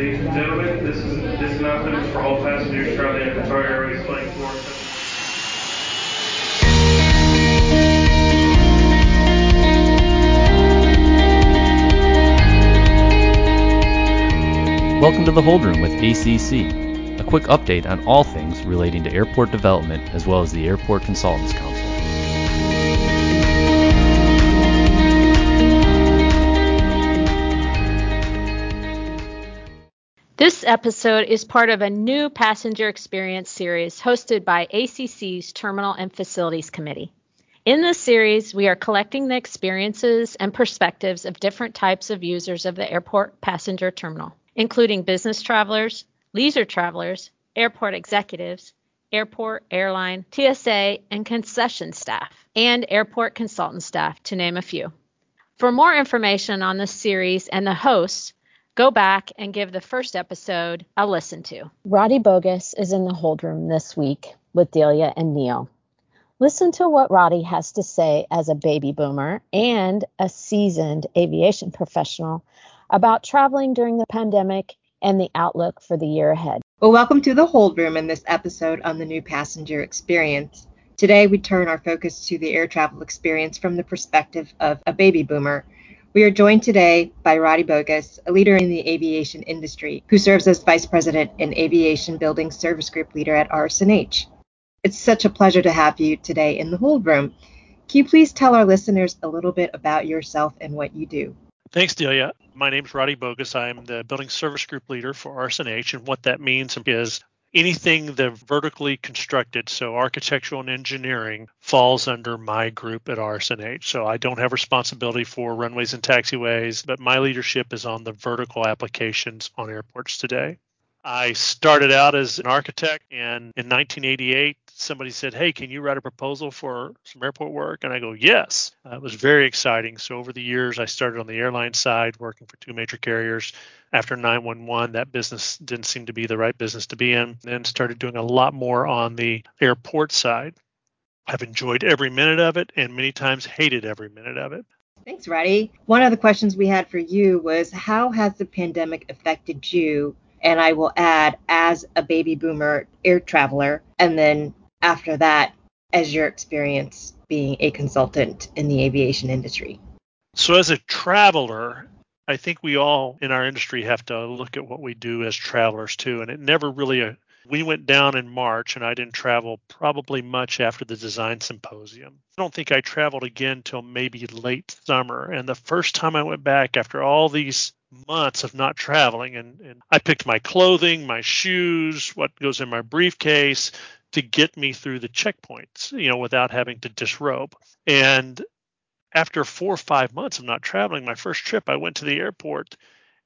Ladies and gentlemen, this is this announcement for all passengers traveling at Qatar Airways Flight 4. Welcome to the Hold Room with ACC, a quick update on all things relating to airport development as well as the Airport Consultants Council. This episode is part of a new passenger experience series hosted by ACC's Terminal and Facilities Committee. In this series, we are collecting the experiences and perspectives of different types of users of the airport passenger terminal, including business travelers, leisure travelers, airport executives, airport, airline, TSA, and concession staff, and airport consultant staff, to name a few. For more information on this series and the hosts, go back and give the first episode a listen to. Roddy Bogus is in the hold room this week with Delia and Neil. Listen to what Roddy has to say as a baby boomer and a seasoned aviation professional about traveling during the pandemic and the outlook for the year ahead. Well, welcome to the hold room in this episode on the new passenger experience. Today, we turn our focus to the air travel experience from the perspective of a baby boomer we are joined today by Roddy Bogus, a leader in the aviation industry, who serves as Vice President and Aviation Building Service Group Leader at RS&H. It's such a pleasure to have you today in the hold room. Can you please tell our listeners a little bit about yourself and what you do? Thanks, Delia. My name is Roddy Bogus. I'm the Building Service Group Leader for RS&H, and what that means is anything that vertically constructed, so architectural and engineering, falls under my group at RS&H. So I don't have responsibility for runways and taxiways, but my leadership is on the vertical applications on airports today. I started out as an architect, and in 1988, somebody said, Hey, can you write a proposal for some airport work? And I go, Yes. Uh, it was very exciting. So, over the years, I started on the airline side, working for two major carriers. After 911, that business didn't seem to be the right business to be in, and started doing a lot more on the airport side. I've enjoyed every minute of it and many times hated every minute of it. Thanks, Roddy. One of the questions we had for you was How has the pandemic affected you and I will add as a baby boomer air traveler, and then after that, as your experience being a consultant in the aviation industry. So, as a traveler, I think we all in our industry have to look at what we do as travelers too. And it never really, uh, we went down in March and I didn't travel probably much after the design symposium. I don't think I traveled again till maybe late summer. And the first time I went back after all these months of not traveling and, and I picked my clothing, my shoes, what goes in my briefcase to get me through the checkpoints, you know, without having to disrobe. And after four or five months of not traveling, my first trip, I went to the airport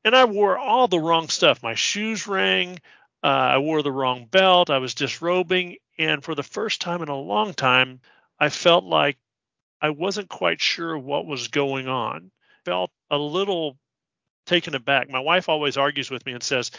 and I wore all the wrong stuff. My shoes rang. Uh, I wore the wrong belt. I was disrobing. And for the first time in a long time, I felt like I wasn't quite sure what was going on. Felt a little taken aback. My wife always argues with me and says,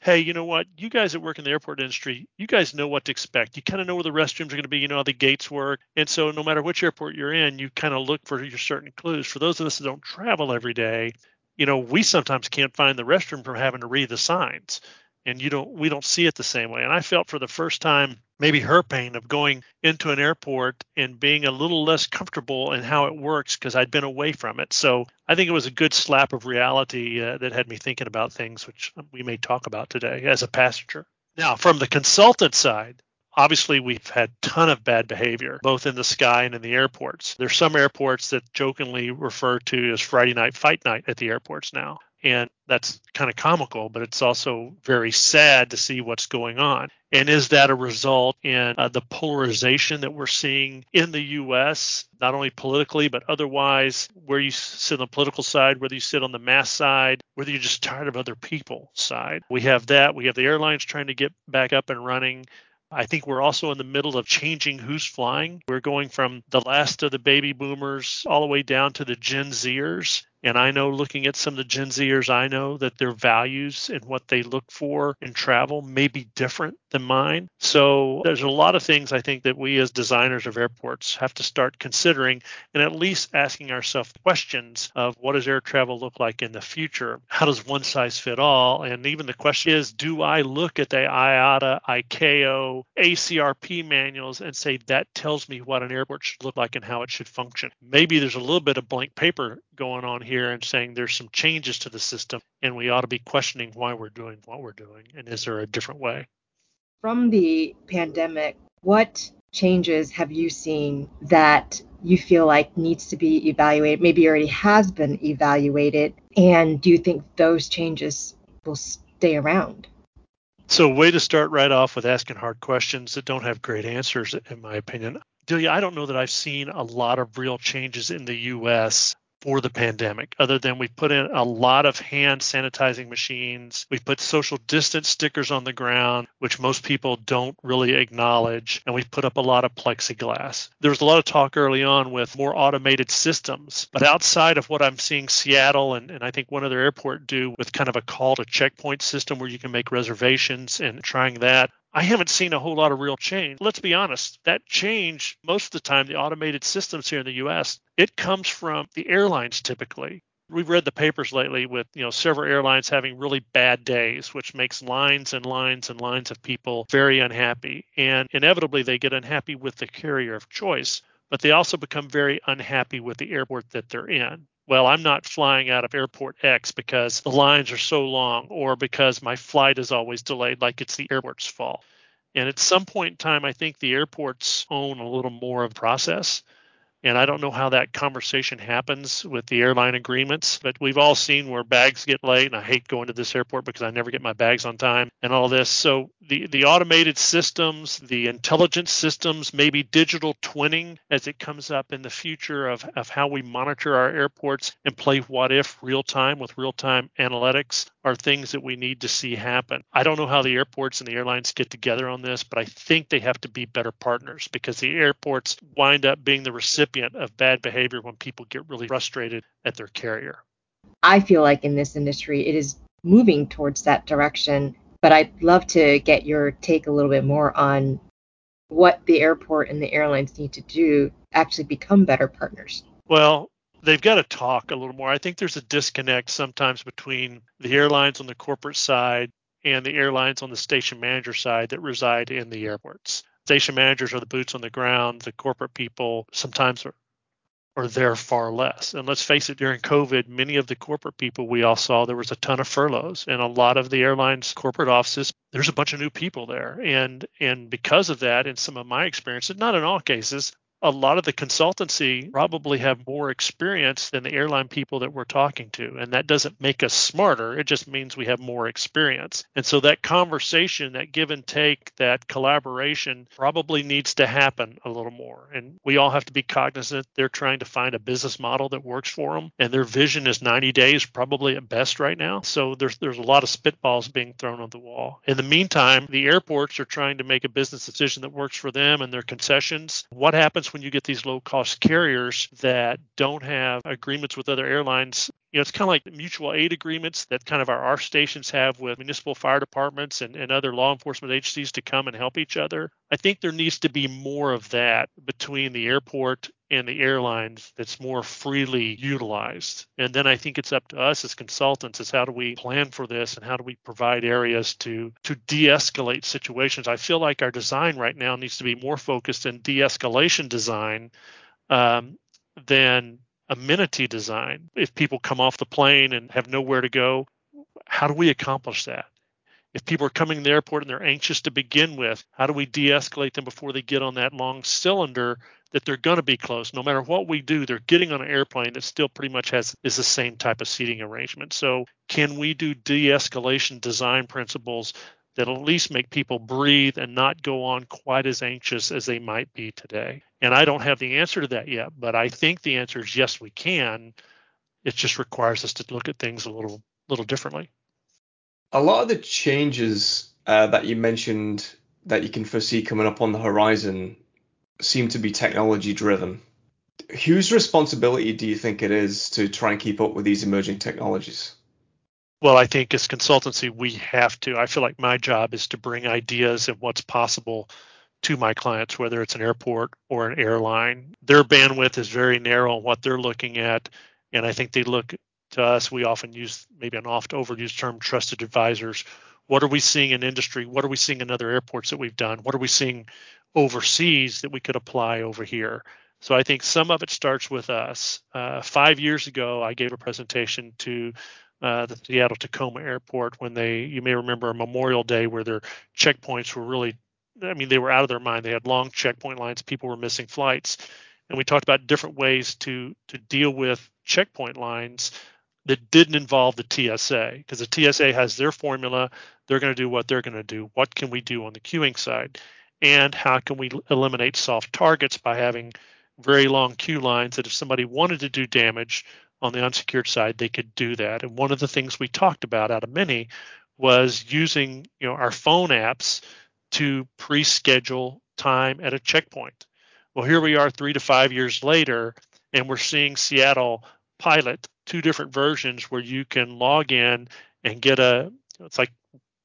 Hey, you know what? You guys that work in the airport industry, you guys know what to expect. You kind of know where the restrooms are going to be. You know how the gates work. And so, no matter which airport you're in, you kind of look for your certain clues. For those of us that don't travel every day, you know, we sometimes can't find the restroom from having to read the signs and you don't we don't see it the same way and i felt for the first time maybe her pain of going into an airport and being a little less comfortable in how it works because i'd been away from it. So i think it was a good slap of reality uh, that had me thinking about things which we may talk about today as a passenger. Now from the consultant side obviously we've had ton of bad behavior both in the sky and in the airports. There's some airports that jokingly refer to as friday night fight night at the airports now and that's kind of comical, but it's also very sad to see what's going on. And is that a result in uh, the polarization that we're seeing in the U.S., not only politically, but otherwise, where you sit on the political side, whether you sit on the mass side, whether you're just tired of other people side? We have that. We have the airlines trying to get back up and running. I think we're also in the middle of changing who's flying. We're going from the last of the baby boomers all the way down to the Gen Zers. And I know looking at some of the Gen Zers, I know that their values and what they look for in travel may be different than mine. So there's a lot of things I think that we as designers of airports have to start considering and at least asking ourselves questions of what does air travel look like in the future? How does one size fit all? And even the question is, do I look at the IATA, ICAO, ACRP manuals and say that tells me what an airport should look like and how it should function? Maybe there's a little bit of blank paper going on here and saying there's some changes to the system and we ought to be questioning why we're doing what we're doing and is there a different way? From the pandemic, what changes have you seen that you feel like needs to be evaluated, maybe already has been evaluated, and do you think those changes will stay around? So, way to start right off with asking hard questions that don't have great answers, in my opinion. Delia, I don't know that I've seen a lot of real changes in the US for the pandemic, other than we put in a lot of hand sanitizing machines. We put social distance stickers on the ground, which most people don't really acknowledge. And we put up a lot of plexiglass. There was a lot of talk early on with more automated systems. But outside of what I'm seeing Seattle and, and I think one other airport do with kind of a call to checkpoint system where you can make reservations and trying that, I haven't seen a whole lot of real change. Let's be honest, that change, most of the time, the automated systems here in the US, it comes from the airlines typically. We've read the papers lately with, you know, several airlines having really bad days, which makes lines and lines and lines of people very unhappy. And inevitably they get unhappy with the carrier of choice, but they also become very unhappy with the airport that they're in well, I'm not flying out of airport X because the lines are so long or because my flight is always delayed, like it's the airport's fault. And at some point in time, I think the airports own a little more of the process. And I don't know how that conversation happens with the airline agreements, but we've all seen where bags get late. And I hate going to this airport because I never get my bags on time and all this. So the, the automated systems, the intelligence systems, maybe digital twinning as it comes up in the future of, of how we monitor our airports and play what if real time with real time analytics are things that we need to see happen. I don't know how the airports and the airlines get together on this, but I think they have to be better partners because the airports wind up being the recipient of bad behavior when people get really frustrated at their carrier. I feel like in this industry, it is moving towards that direction, but I'd love to get your take a little bit more on what the airport and the airlines need to do actually become better partners. Well, they've got to talk a little more. I think there's a disconnect sometimes between the airlines on the corporate side and the airlines on the station manager side that reside in the airports. Station managers are the boots on the ground. The corporate people sometimes are, are there far less. And let's face it, during COVID, many of the corporate people we all saw, there was a ton of furloughs and a lot of the airlines corporate offices, there's a bunch of new people there. And and because of that, in some of my experiences, not in all cases, a lot of the consultancy probably have more experience than the airline people that we're talking to. And that doesn't make us smarter. It just means we have more experience. And so that conversation, that give and take, that collaboration probably needs to happen a little more. And we all have to be cognizant they're trying to find a business model that works for them. And their vision is 90 days, probably at best right now. So there's, there's a lot of spitballs being thrown on the wall. In the meantime, the airports are trying to make a business decision that works for them and their concessions. What happens when you get these low cost carriers that don't have agreements with other airlines you know, it's kind of like mutual aid agreements that kind of our, our stations have with municipal fire departments and, and other law enforcement agencies to come and help each other. I think there needs to be more of that between the airport and the airlines that's more freely utilized. And then I think it's up to us as consultants is how do we plan for this and how do we provide areas to to de-escalate situations. I feel like our design right now needs to be more focused in de-escalation design um, than amenity design. If people come off the plane and have nowhere to go, how do we accomplish that? If people are coming to the airport and they're anxious to begin with, how do we de escalate them before they get on that long cylinder that they're going to be close? No matter what we do, they're getting on an airplane that still pretty much has is the same type of seating arrangement. So, can we do de escalation design principles that'll at least make people breathe and not go on quite as anxious as they might be today. And I don't have the answer to that yet, but I think the answer is yes, we can. It just requires us to look at things a little little differently. A lot of the changes uh, that you mentioned that you can foresee coming up on the horizon seem to be technology driven. Whose responsibility do you think it is to try and keep up with these emerging technologies? Well, I think as consultancy, we have to. I feel like my job is to bring ideas and what's possible to my clients, whether it's an airport or an airline. Their bandwidth is very narrow on what they're looking at. And I think they look to us, we often use maybe an oft overused term, trusted advisors. What are we seeing in industry? What are we seeing in other airports that we've done? What are we seeing overseas that we could apply over here? So I think some of it starts with us. Uh, five years ago, I gave a presentation to uh, the Seattle Tacoma Airport when they, you may remember, a Memorial Day where their checkpoints were really, I mean, they were out of their mind. They had long checkpoint lines. People were missing flights, and we talked about different ways to to deal with checkpoint lines that didn't involve the TSA because the TSA has their formula. They're going to do what they're going to do. What can we do on the queuing side? And how can we eliminate soft targets by having very long queue lines that if somebody wanted to do damage on the unsecured side, they could do that. And one of the things we talked about out of many was using you know our phone apps to pre-schedule time at a checkpoint. Well, here we are three to five years later, and we're seeing Seattle pilot two different versions where you can log in and get a it's like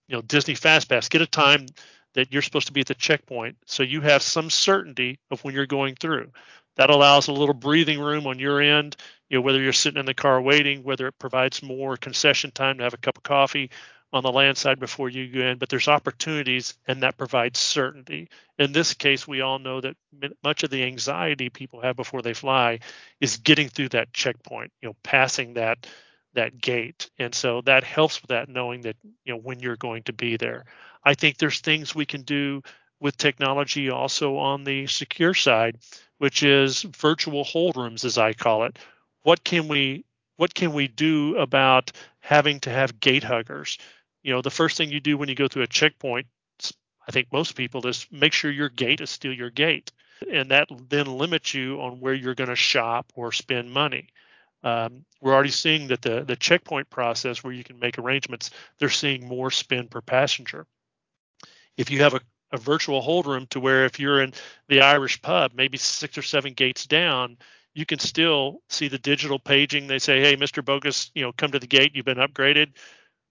you know Disney FastPass, get a time that you're supposed to be at the checkpoint so you have some certainty of when you're going through. That allows a little breathing room on your end, you know, whether you're sitting in the car waiting, whether it provides more concession time to have a cup of coffee on the land side before you go in, but there's opportunities and that provides certainty. In this case, we all know that much of the anxiety people have before they fly is getting through that checkpoint, you know, passing that that gate. And so that helps with that knowing that, you know, when you're going to be there. I think there's things we can do with technology also on the secure side which is virtual hold rooms, as I call it. What can we what can we do about having to have gate huggers? You know, the first thing you do when you go through a checkpoint, I think most people is make sure your gate is still your gate, and that then limits you on where you're going to shop or spend money. Um, we're already seeing that the the checkpoint process where you can make arrangements, they're seeing more spend per passenger. If you have a a virtual hold room to where if you're in the Irish pub, maybe six or seven gates down, you can still see the digital paging. They say, "Hey, Mr. Bogus, you know, come to the gate. You've been upgraded."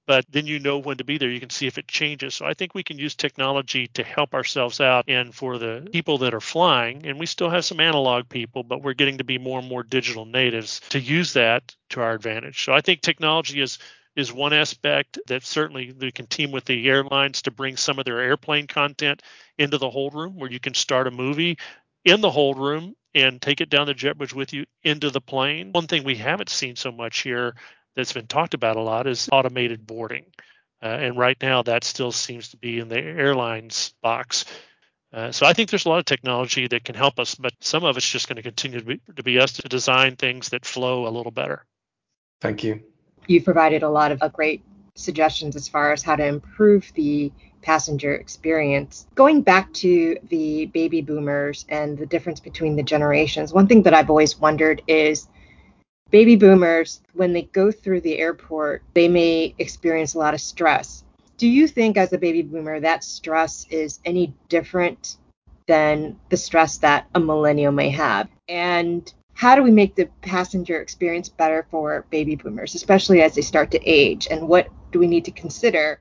But then you know when to be there. You can see if it changes. So I think we can use technology to help ourselves out. And for the people that are flying, and we still have some analog people, but we're getting to be more and more digital natives to use that to our advantage. So I think technology is is one aspect that certainly we can team with the airlines to bring some of their airplane content into the hold room where you can start a movie in the hold room and take it down the jet bridge with you into the plane. One thing we haven't seen so much here that's been talked about a lot is automated boarding. Uh, and right now, that still seems to be in the airlines box. Uh, so I think there's a lot of technology that can help us, but some of it's just going to continue to be, to be us to design things that flow a little better. Thank you you provided a lot of uh, great suggestions as far as how to improve the passenger experience. Going back to the baby boomers and the difference between the generations, one thing that I've always wondered is baby boomers, when they go through the airport, they may experience a lot of stress. Do you think, as a baby boomer, that stress is any different than the stress that a millennial may have? And how do we make the passenger experience better for baby boomers, especially as they start to age? And what do we need to consider?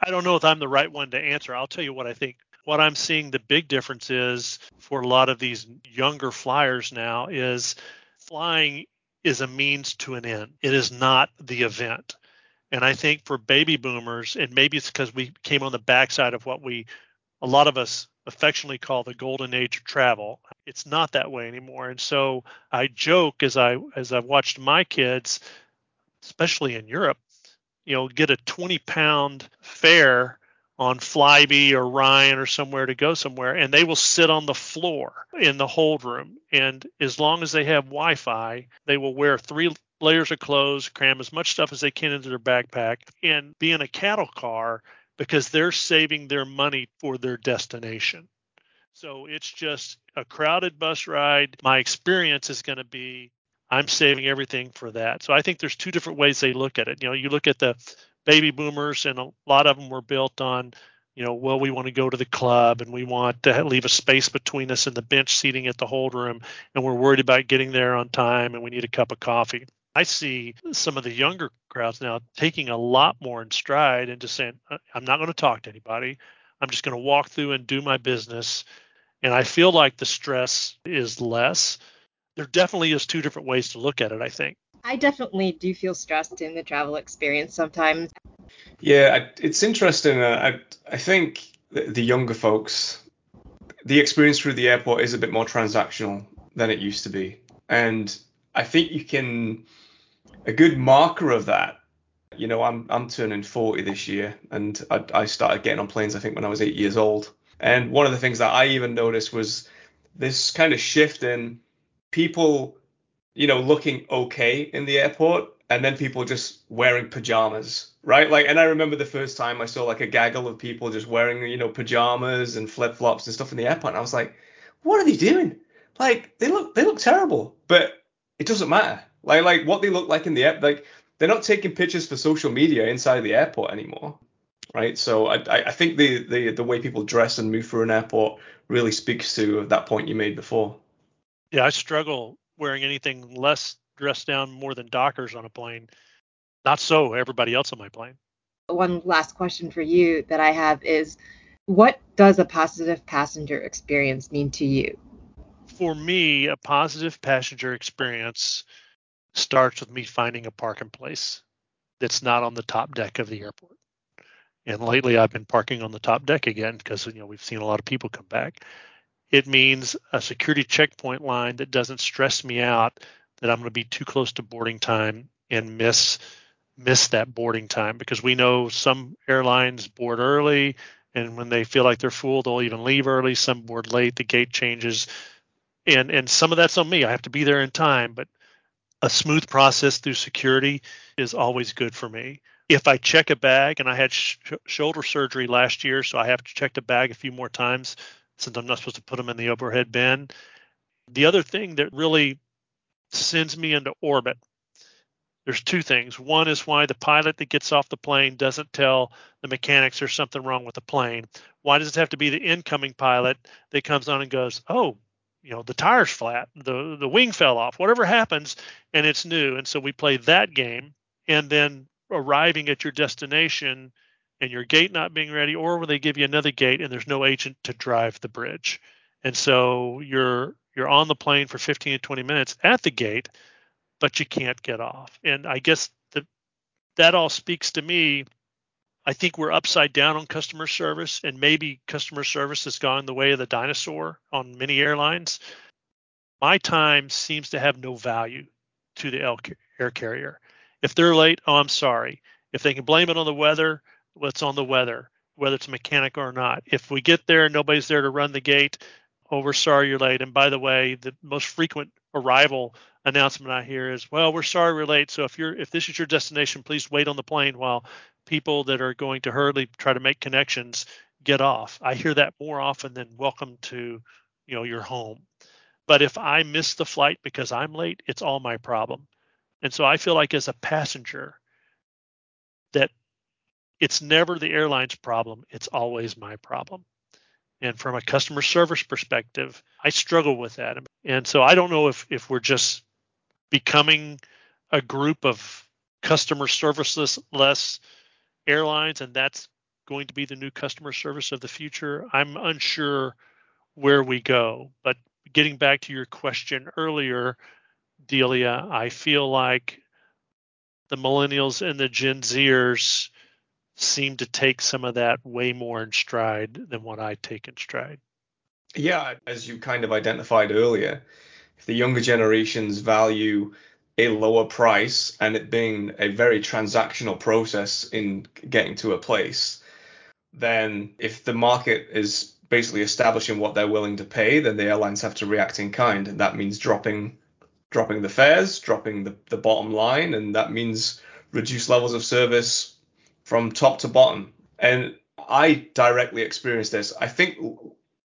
I don't know if I'm the right one to answer. I'll tell you what I think. What I'm seeing the big difference is for a lot of these younger flyers now is flying is a means to an end. It is not the event. And I think for baby boomers, and maybe it's because we came on the backside of what we, a lot of us affectionately call the golden age of travel. It's not that way anymore. And so I joke as I as I've watched my kids, especially in Europe, you know, get a 20 pound fare on Flybe or Ryan or somewhere to go somewhere, and they will sit on the floor in the hold room. And as long as they have Wi-Fi, they will wear three layers of clothes, cram as much stuff as they can into their backpack, and be in a cattle car because they're saving their money for their destination. So it's just a crowded bus ride. My experience is going to be I'm saving everything for that. So I think there's two different ways they look at it. You know, you look at the baby boomers, and a lot of them were built on, you know, well, we want to go to the club and we want to leave a space between us and the bench seating at the hold room, and we're worried about getting there on time and we need a cup of coffee. I see some of the younger crowds now taking a lot more in stride and just saying, "Uh, I'm not going to talk to anybody. I'm just going to walk through and do my business. And I feel like the stress is less. There definitely is two different ways to look at it, I think. I definitely do feel stressed in the travel experience sometimes. Yeah, it's interesting. Uh, I I think the, the younger folks, the experience through the airport is a bit more transactional than it used to be, and I think you can a good marker of that. You know, I'm I'm turning 40 this year, and I, I started getting on planes I think when I was eight years old. And one of the things that I even noticed was this kind of shift in people, you know, looking okay in the airport and then people just wearing pajamas, right? Like, and I remember the first time I saw like a gaggle of people just wearing, you know, pajamas and flip flops and stuff in the airport. And I was like, what are they doing? Like, they look, they look terrible, but it doesn't matter. Like, like what they look like in the app, like they're not taking pictures for social media inside the airport anymore right? So I, I think the, the the way people dress and move through an airport really speaks to that point you made before. Yeah, I struggle wearing anything less dressed down more than dockers on a plane. Not so everybody else on my plane. One last question for you that I have is what does a positive passenger experience mean to you? For me, a positive passenger experience starts with me finding a parking place that's not on the top deck of the airport. And lately, I've been parking on the top deck again because you know we've seen a lot of people come back. It means a security checkpoint line that doesn't stress me out that I'm going to be too close to boarding time and miss miss that boarding time because we know some airlines board early and when they feel like they're full they'll even leave early some board late the gate changes and and some of that's on me i have to be there in time but a smooth process through security is always good for me if I check a bag, and I had sh- shoulder surgery last year, so I have to check the bag a few more times since I'm not supposed to put them in the overhead bin. The other thing that really sends me into orbit, there's two things. One is why the pilot that gets off the plane doesn't tell the mechanics there's something wrong with the plane. Why does it have to be the incoming pilot that comes on and goes, oh, you know, the tire's flat, the the wing fell off, whatever happens, and it's new. And so we play that game. And then arriving at your destination and your gate not being ready, or when they give you another gate and there's no agent to drive the bridge. And so you're you're on the plane for 15 to 20 minutes at the gate, but you can't get off. And I guess that that all speaks to me. I think we're upside down on customer service, and maybe customer service has gone the way of the dinosaur on many airlines. My time seems to have no value to the air carrier. If they're late, oh, I'm sorry. If they can blame it on the weather, well, it's on the weather, whether it's mechanic or not. If we get there and nobody's there to run the gate, oh, we're sorry you're late. And by the way, the most frequent arrival announcement I hear is, well, we're sorry we're late. So if you're if this is your destination, please wait on the plane while people that are going to hurriedly try to make connections get off. I hear that more often than welcome to, you know, your home. But if I miss the flight because I'm late, it's all my problem. And so I feel like as a passenger that it's never the airline's problem, it's always my problem. And from a customer service perspective, I struggle with that. And so I don't know if if we're just becoming a group of customer serviceless less airlines and that's going to be the new customer service of the future. I'm unsure where we go. But getting back to your question earlier, Delia, I feel like the millennials and the Gen Zers seem to take some of that way more in stride than what I take in stride. Yeah, as you kind of identified earlier, if the younger generations value a lower price and it being a very transactional process in getting to a place, then if the market is basically establishing what they're willing to pay, then the airlines have to react in kind, and that means dropping dropping the fares, dropping the, the bottom line, and that means reduced levels of service from top to bottom. And I directly experienced this. I think,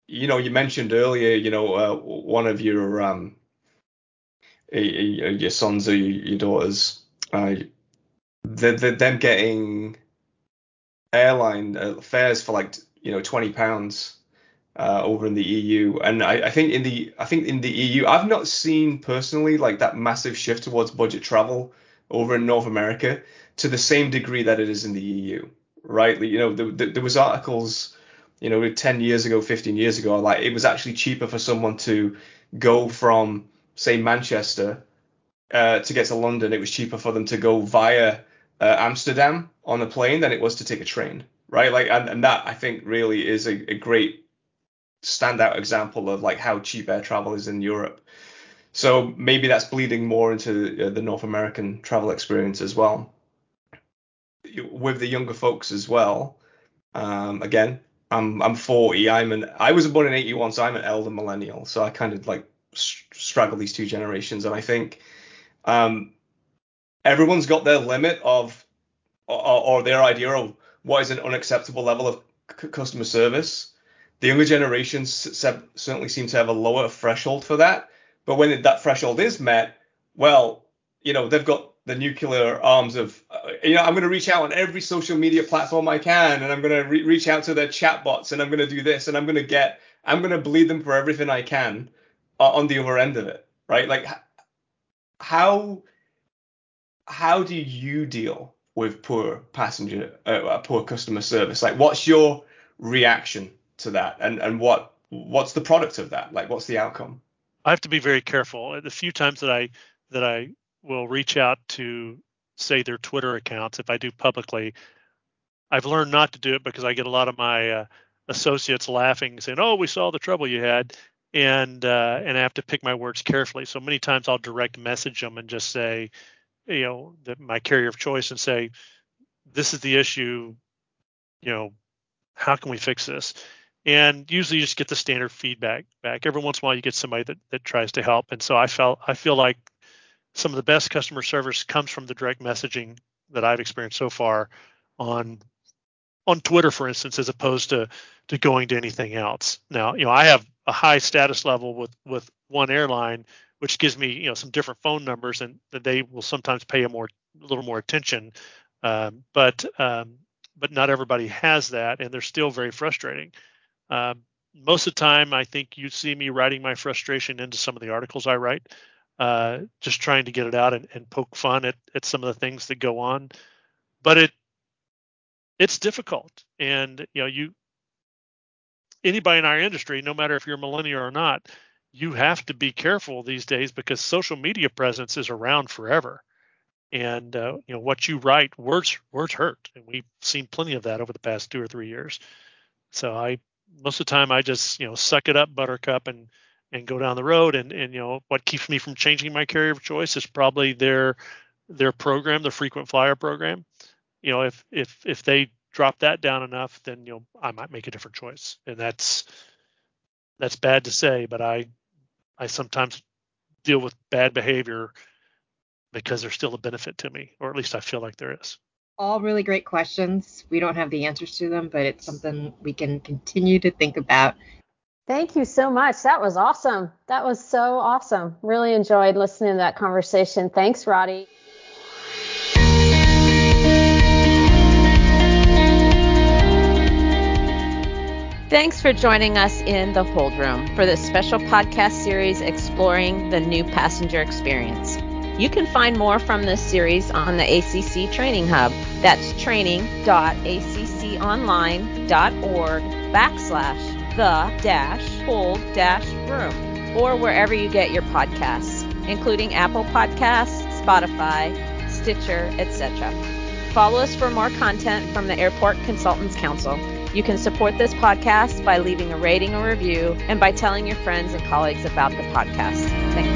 you know, you mentioned earlier, you know, uh, one of your um, your sons or your daughters, uh, they're, they're them getting airline uh, fares for like you know 20 pounds uh, over in the EU. And I, I, think in the I think in the EU, I've not seen personally like that massive shift towards budget travel over in North America to the same degree that it is in the EU, right? You know, there was articles, you know, 10 years ago, 15 years ago, like it was actually cheaper for someone to go from say Manchester uh, to get to London. It was cheaper for them to go via uh, Amsterdam on a plane than it was to take a train, right? Like, and, and that I think really is a, a great standout example of like how cheap air travel is in Europe. So maybe that's bleeding more into the North American travel experience as well. With the younger folks as well. Um, again, I'm I'm 40. I'm an I was born in 81, so I'm an elder millennial. So I kind of like straddle these two generations, and I think um, everyone's got their limit of or, or, their idea of what is an unacceptable level of c- customer service. The younger generations certainly seem to have a lower threshold for that. But when that threshold is met, well, you know, they've got the nuclear arms of, uh, you know, I'm going to reach out on every social media platform I can, and I'm going to re- reach out to their chatbots, and I'm going to do this, and I'm going to get, I'm going to bleed them for everything I can uh, on the other end of it, right? Like, how how do you deal with poor passenger, uh, poor customer service? Like, what's your reaction to that, and and what what's the product of that? Like, what's the outcome? I have to be very careful. The few times that I that I will reach out to say their Twitter accounts, if I do publicly, I've learned not to do it because I get a lot of my uh, associates laughing, saying, "Oh, we saw the trouble you had," and uh, and I have to pick my words carefully. So many times I'll direct message them and just say, you know, the, my carrier of choice and say, "This is the issue. You know, how can we fix this?" And usually you just get the standard feedback back. Every once in a while you get somebody that, that tries to help. And so I felt I feel like some of the best customer service comes from the direct messaging that I've experienced so far on on Twitter, for instance, as opposed to to going to anything else. Now, you know, I have a high status level with with one airline, which gives me you know some different phone numbers, and they will sometimes pay a more a little more attention. Um, but um, but not everybody has that, and they're still very frustrating. Um, most of the time, I think you see me writing my frustration into some of the articles I write, uh, just trying to get it out and, and poke fun at, at some of the things that go on. But it it's difficult, and you know you anybody in our industry, no matter if you're a millennial or not, you have to be careful these days because social media presence is around forever. And uh, you know what you write, words words hurt, and we've seen plenty of that over the past two or three years. So I most of the time I just you know suck it up, Buttercup, and and go down the road. And and you know what keeps me from changing my carrier of choice is probably their their program, the frequent flyer program. You know if if if they drop that down enough, then you know I might make a different choice, and that's that's bad to say, but I I sometimes deal with bad behavior because there's still a benefit to me, or at least I feel like there is. All really great questions. We don't have the answers to them, but it's something we can continue to think about. Thank you so much. That was awesome. That was so awesome. Really enjoyed listening to that conversation. Thanks, Roddy. Thanks for joining us in the Hold Room for this special podcast series exploring the new passenger experience. You can find more from this series on the ACC Training Hub. That's training.acconline.org backslash the dash hold dash room or wherever you get your podcasts, including Apple Podcasts, Spotify, Stitcher, etc. Follow us for more content from the Airport Consultants Council. You can support this podcast by leaving a rating or review and by telling your friends and colleagues about the podcast.